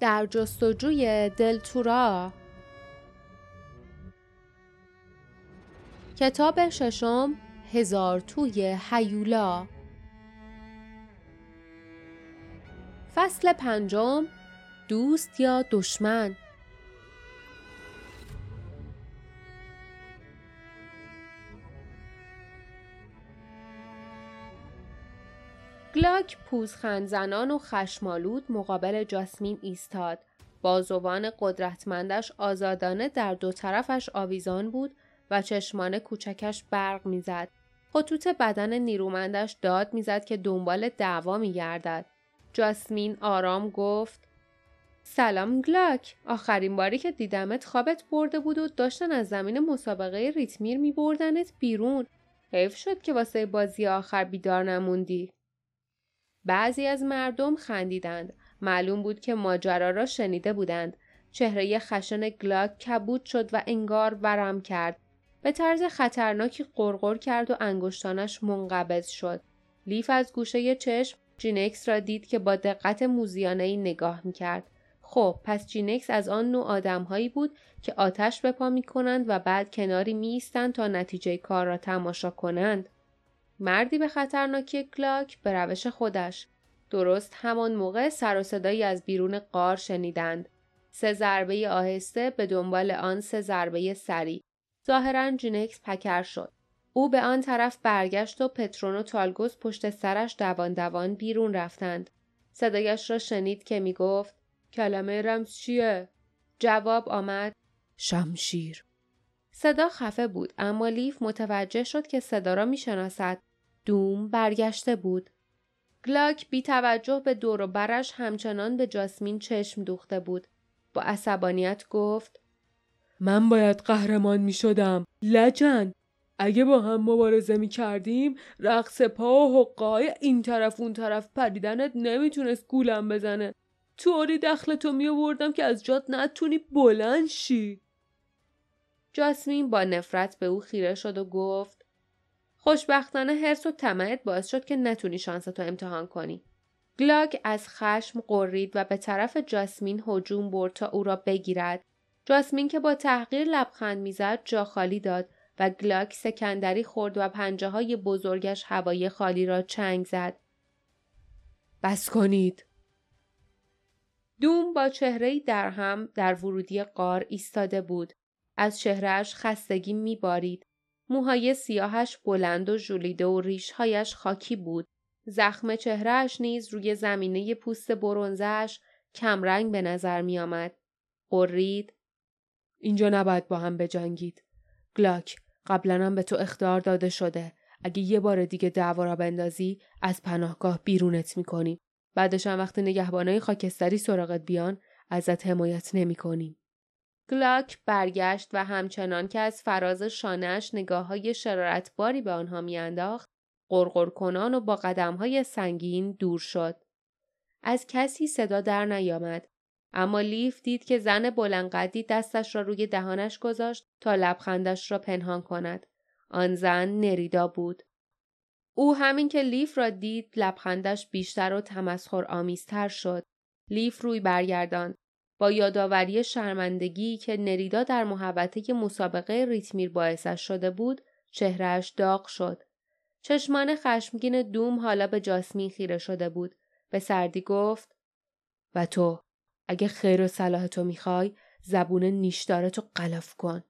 در جستجوی دلتورا کتاب ششم هزار توی هیولا. فصل پنجم دوست یا دشمن؟ گلاک پوزخند زنان و خشمالود مقابل جاسمین ایستاد. بازوان قدرتمندش آزادانه در دو طرفش آویزان بود و چشمان کوچکش برق می‌زد. خطوط بدن نیرومندش داد می‌زد که دنبال دعوا میگردد. جاسمین آرام گفت سلام گلاک آخرین باری که دیدمت خوابت برده بود و داشتن از زمین مسابقه ریتمیر می بردنت بیرون حیف شد که واسه بازی آخر بیدار نموندی بعضی از مردم خندیدند. معلوم بود که ماجرا را شنیده بودند. چهره خشن گلاک کبود شد و انگار ورم کرد. به طرز خطرناکی قرقر کرد و انگشتانش منقبض شد. لیف از گوشه چشم جینکس را دید که با دقت موذیانه نگاه می کرد. خب پس جینکس از آن نوع آدمهایی بود که آتش به پا می کنند و بعد کناری می تا نتیجه کار را تماشا کنند. مردی به خطرناکی کلاک به روش خودش. درست همان موقع سر و صدایی از بیرون قار شنیدند. سه ضربه آهسته به دنبال آن سه ضربه سری. ظاهرا جینکس پکر شد. او به آن طرف برگشت و پترون و تالگوس پشت سرش دوان دوان بیرون رفتند. صدایش را شنید که می گفت کلمه رمز چیه؟ جواب آمد شمشیر. صدا خفه بود اما لیف متوجه شد که صدا را می شناسد. دوم برگشته بود. گلاک بی توجه به دور و برش همچنان به جاسمین چشم دوخته بود. با عصبانیت گفت من باید قهرمان می شدم. لجن اگه با هم مبارزه می کردیم رقص پا و حقای این طرف اون طرف پریدنت نمی‌تونست گولم بزنه. طوری دخل تو می آوردم که از جات نتونی بلند شی. جاسمین با نفرت به او خیره شد و گفت خوشبختانه حرس و طمعت باعث شد که نتونی شانستو امتحان کنی. گلاک از خشم قرید و به طرف جاسمین هجوم برد تا او را بگیرد. جاسمین که با تحقیر لبخند می‌زد جا خالی داد و گلاک سکندری خورد و پنجه های بزرگش هوای خالی را چنگ زد. بس کنید. دوم با چهره در هم در ورودی قار ایستاده بود. از چهرهش خستگی میبارید. موهای سیاهش بلند و ژولیده و ریشهایش خاکی بود. زخم چهرهش نیز روی زمینه پوست برونزش کمرنگ به نظر می آمد. قرید. اینجا نباید با هم بجنگید. گلاک قبلا هم به تو اختار داده شده. اگه یه بار دیگه دعوا را بندازی از پناهگاه بیرونت می‌کنیم. بعدش هم وقتی نگهبانای خاکستری سراغت بیان ازت حمایت نمی‌کنیم. گلاک برگشت و همچنان که از فراز شانهش نگاه های شرارتباری به آنها میانداخت قرقر کنان و با قدم های سنگین دور شد. از کسی صدا در نیامد. اما لیف دید که زن بلنقدی دستش را روی دهانش گذاشت تا لبخندش را پنهان کند. آن زن نریدا بود. او همین که لیف را دید لبخندش بیشتر و تمسخر آمیزتر شد. لیف روی برگرداند با یادآوری شرمندگی که نریدا در محبته مسابقه ریتمیر باعثش شده بود چهرهش داغ شد. چشمان خشمگین دوم حالا به جاسمین خیره شده بود. به سردی گفت و تو اگه خیر و صلاح تو می‌خوای زبون نیشدارتو قلاف کن.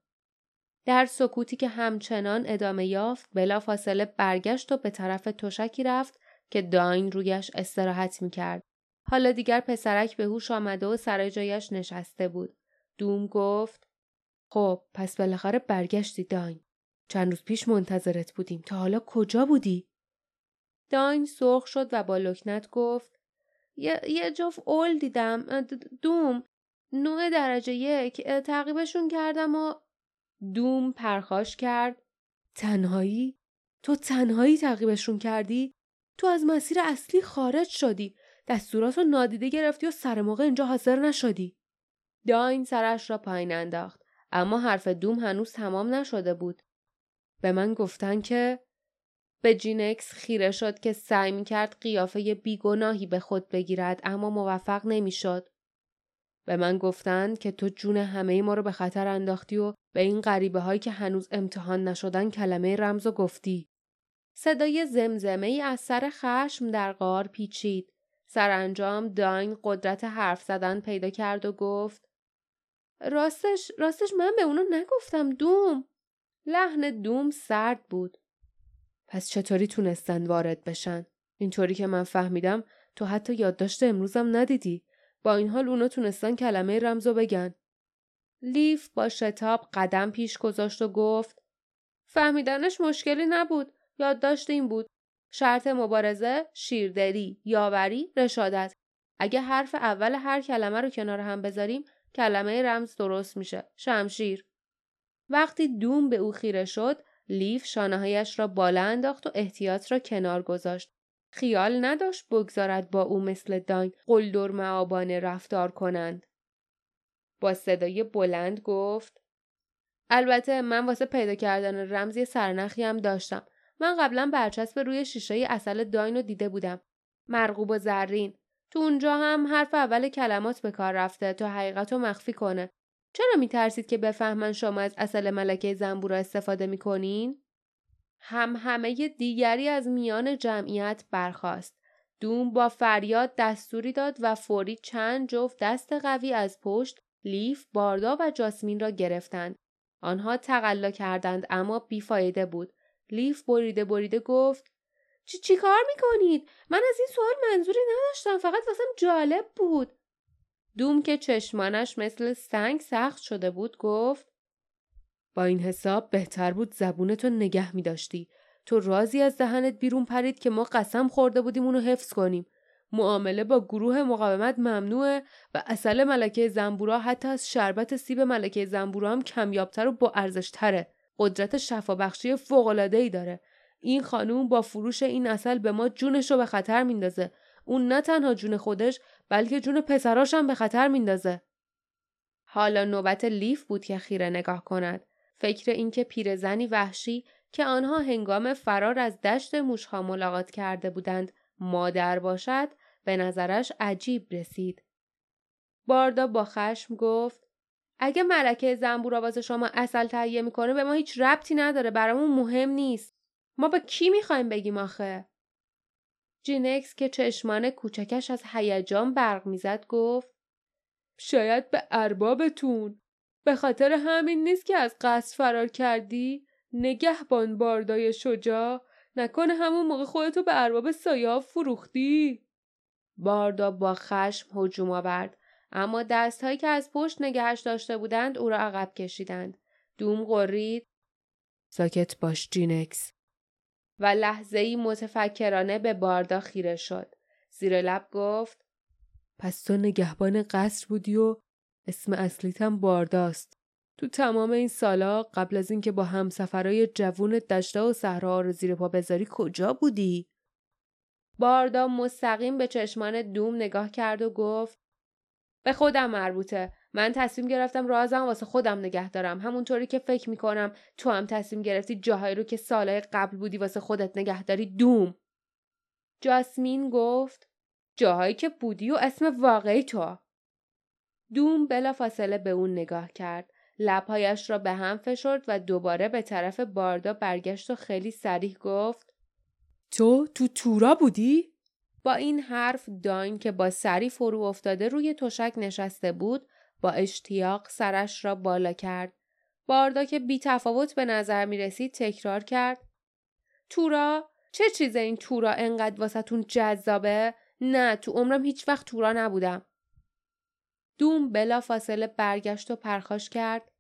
در سکوتی که همچنان ادامه یافت بلا فاصله برگشت و به طرف تشکی رفت که داین رویش استراحت می‌کرد. حالا دیگر پسرک به هوش آمده و سر جایش نشسته بود. دوم گفت خب پس بالاخره برگشتی داین. چند روز پیش منتظرت بودیم تا حالا کجا بودی؟ داین سرخ شد و با لکنت گفت یه, یه جفت اول دیدم دوم نوع درجه یک تعقیبشون کردم و دوم پرخاش کرد تنهایی؟ تو تنهایی تعقیبشون کردی؟ تو از مسیر اصلی خارج شدی دستورات رو نادیده گرفتی و سر موقع اینجا حاضر نشدی. داین سرش را پایین انداخت اما حرف دوم هنوز تمام نشده بود. به من گفتن که به جینکس خیره شد که سعی می کرد قیافه بیگناهی به خود بگیرد اما موفق نمی‌شد. به من گفتند که تو جون همه ما رو به خطر انداختی و به این غریبه هایی که هنوز امتحان نشدن کلمه رمز و گفتی. صدای زمزمه ای از سر خشم در غار پیچید. سرانجام داین قدرت حرف زدن پیدا کرد و گفت راستش راستش من به اونو نگفتم دوم. لحن دوم سرد بود. پس چطوری تونستن وارد بشن؟ اینطوری که من فهمیدم تو حتی یادداشت امروزم ندیدی. با این حال اونا تونستن کلمه رمزو بگن. لیف با شتاب قدم پیش گذاشت و گفت فهمیدنش مشکلی نبود. یادداشت این بود. شرط مبارزه شیردری یاوری رشادت. اگه حرف اول هر کلمه رو کنار هم بذاریم کلمه رمز درست میشه. شمشیر. وقتی دوم به او خیره شد لیف شانههایش را بالا انداخت و احتیاط را کنار گذاشت. خیال نداشت بگذارد با او مثل داین قلدر معابانه رفتار کنند. با صدای بلند گفت البته من واسه پیدا کردن رمزی سرنخی هم داشتم. من قبلا برچسب روی شیشه اصل داین رو دیده بودم مرغوب و زرین تو اونجا هم حرف اول کلمات به کار رفته تا حقیقت رو مخفی کنه چرا میترسید که بفهمن شما از اصل ملکه زنبورا استفاده می‌کنین؟ هم همه دیگری از میان جمعیت برخاست. دوم با فریاد دستوری داد و فوری چند جفت دست قوی از پشت لیف، باردا و جاسمین را گرفتند. آنها تقلا کردند اما بیفایده بود. لیف بریده بریده گفت چی, چی کار می‌کنید؟ من از این سوال منظوری نداشتم فقط واسم جالب بود. دوم که چشمانش مثل سنگ سخت شده بود گفت با این حساب بهتر بود زبونتو نگه می داشتی. تو رازی از دهنت بیرون پرید که ما قسم خورده بودیم اونو حفظ کنیم. معامله با گروه مقاومت ممنوعه و اصل ملکه زنبورا حتی از شربت سیب ملکه زنبورا هم کمیابتر و با ارزشتره. قدرت شفابخشی ای داره. این خانوم با فروش این اصل به ما جونش رو به خطر میندازه. اون نه تنها جون خودش بلکه جون پسراش هم به خطر میندازه. حالا نوبت لیف بود که خیره نگاه کند. فکر اینکه پیرزنی وحشی که آنها هنگام فرار از دشت موشها ملاقات کرده بودند مادر باشد به نظرش عجیب رسید. باردا با خشم گفت اگه ملکه زنبور واسه شما اصل تهیه می‌کنه به ما هیچ ربطی نداره. برامون مهم نیست. ما با کی می‌خوایم بگیم آخه؟ جینکس که چشمان کوچکش از هیجان برق می‌زد گفت شاید به اربابتون. به خاطر همین نیست که از قصد فرار کردی؟ نگهبان باردای شجا نکنه همون موقع خودتو به ارباب سایه فروختی. باردا با خشم هجوم آورد. اما دستهایی که از پشت نگهش داشته بودند او را عقب کشیدند دوم قرید ساکت باش جینکس و لحظه ای متفکرانه به باردا خیره شد. زیر لب گفت پس تو نگهبان قصر بودی و اسم اصلیتم بارداست. تو تمام این سالا قبل از اینکه با همسفرای جوون دشته و صحرا رو زیر پا بذاری کجا بودی؟ باردا مستقیم به چشمان دوم نگاه کرد و گفت به خودم مربوطه. من تصمیم گرفتم رازم واسه خودم نگه دارم. همونطوری که فکر می‌کنم تو هم تصمیم گرفتی جاهایی رو که سالهای قبل بودی واسه خودت نگه داری دوم. جاسمین گفت جاهایی که بودی و اسم واقعی تو. دوم بلا فاصله به اون نگاه کرد. لبهایش را به هم فشرد و دوباره به طرف باردا برگشت و خیلی سریح گفت تو تو تورا بودی؟ با این حرف داین که با سری فرو افتاده روی تشک نشسته بود با اشتیاق سرش را بالا کرد. باردا که بی تفاوت به نظر می رسید تکرار کرد. تورا؟ چه چیز این تورا انقدر واسهتون جذابه؟ نه تو عمرم هیچ وقت تورا نبودم. دوم بلا فاصله برگشت و پرخاش کرد.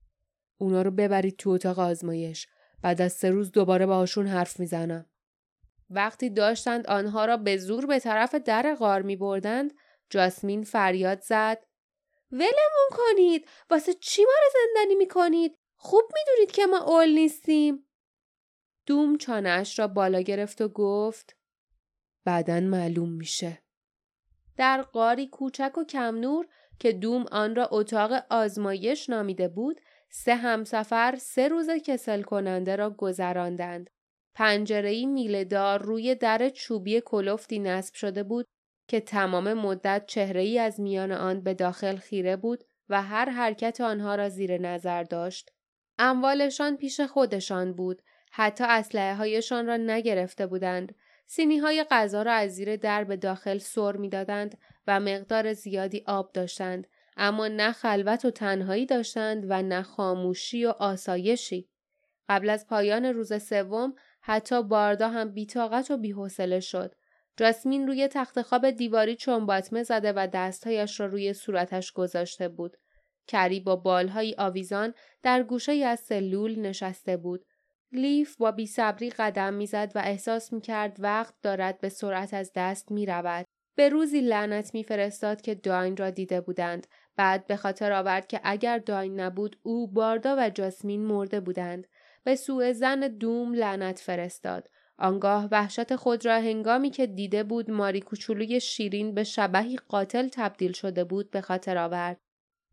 اونا رو ببرید تو اتاق آزمایش. بعد از سه روز دوباره باهاشون حرف می‌زنم. وقتی داشتند آنها را به زور به طرف در غار می بردند، جاسمین فریاد زد. ولمون کنید! واسه چی ما رو زندانی می‌کنید؟ خوب می‌دونید که ما اول نیستیم. دوم چانش را بالا گرفت و گفت بعدا معلوم میشه. در قاری کوچک و کم نور که دوم آن را اتاق آزمایش نامیده بود سه همسفر سه روز کسل کننده را گذراندند. پنجرهای میله دار روی در چوبی کلفتی نصب شده بود که تمام مدت چهره ای از میان آن به داخل خیره بود و هر حرکت آنها را زیر نظر داشت. اموالشان پیش خودشان بود. حتی اسلحه هایشان را نگرفته بودند. سینی های غذا را از زیر در به داخل سر می‌دادند و مقدار زیادی آب داشتند اما نه خلوت و تنهایی داشتند و نه خاموشی و آسایشی قبل از پایان روز سوم حتی باردا هم بیتاقت و بیحوصله شد. جاسمین روی تخت خواب دیواری چنباتمه زده و دستهایش را روی صورتش گذاشته بود. کری با بالهایی آویزان در گوشه از سلول نشسته بود. لیف با بیصبری قدم می‌زد و احساس می‌کرد وقت دارد به سرعت از دست می‌رود. به روزی لعنت میفرستاد که داین را دیده بودند. بعد به خاطر آورد که اگر داین نبود او باردا و جاسمین مرده بودند. به سوء زن دوم لعنت فرستاد. آنگاه وحشت خود را هنگامی که دیده بود ماری کوچولوی شیرین به شبهی قاتل تبدیل شده بود به خاطر آورد.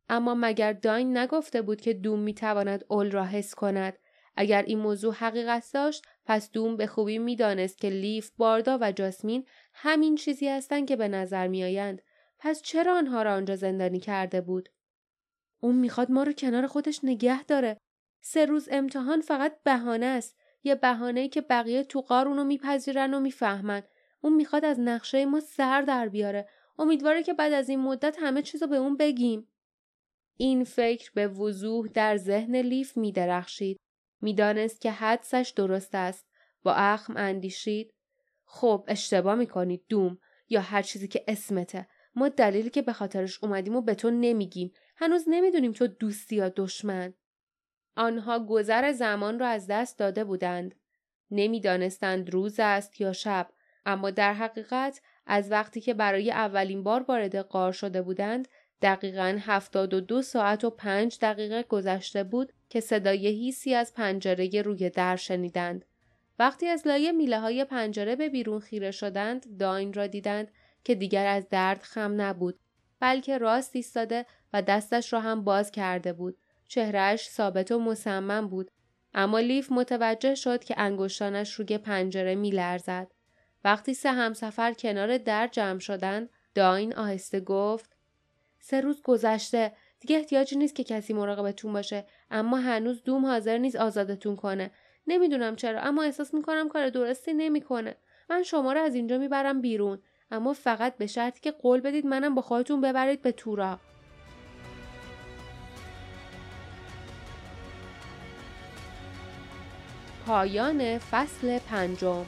اما مگر داین نگفته بود که دوم می‌تواند اول را حس کند؟ اگر این موضوع حقیقت داشت پس دوم به خوبی می‌دانست که لیف باردا و جاسمین همین چیزی هستند که به نظر میآیند. پس چرا آنها را آنجا زندانی کرده بود؟ اون می‌خواد ما رو کنار خودش نگه داره. سه روز امتحان فقط بهانه است. یه بهانه که بقیه تو قار اونو میپذیرن و می‌فهمن. اون می‌خواد از نقشه ما سر در بیاره. امیدواره که بعد از این مدت همه چیزو به اون بگیم. این فکر به وضوح در ذهن لیف میدرخشید. می‌دانست که حدسش درست است. با اخم اندیشید. خب اشتباه می‌کنید دوم. یا هر چیزی که اسمته. ما دلیلی که به خاطرش اومدیم و به تو نمیگیم. هنوز نمی‌دونیم تو دوستی یا دشمن. آنها گذر زمان را از دست داده بودند نمی‌دانستند روز است یا شب اما در حقیقت از وقتی که برای اولین بار وارد قار شده بودند دقیقا هفتاد و دو ساعت و پنج دقیقه گذشته بود که صدای هیسی از پنجره روی در شنیدند. وقتی از لایه میله های پنجره به بیرون خیره شدند داین را دیدند که دیگر از درد خم نبود بلکه راست ایستاده و دستش را هم باز کرده بود. چهرهش ثابت و مصمم بود. اما لیف متوجه شد که انگشتانش روی پنجره میلرزد. وقتی سه همسفر کنار در جمع شدند داین آهسته گفت سه روز گذشته دیگه احتیاجی نیست که کسی مراقبتون باشه اما هنوز دوم حاضر نیست آزادتون کنه. نمی‌دونم چرا اما احساس می‌کنم کار درستی نمی‌کنه. من شما رو از اینجا می‌برم بیرون اما فقط به شرطی که قول بدید منم با خودتون ببرید به تورا. پایان فصل پنجم.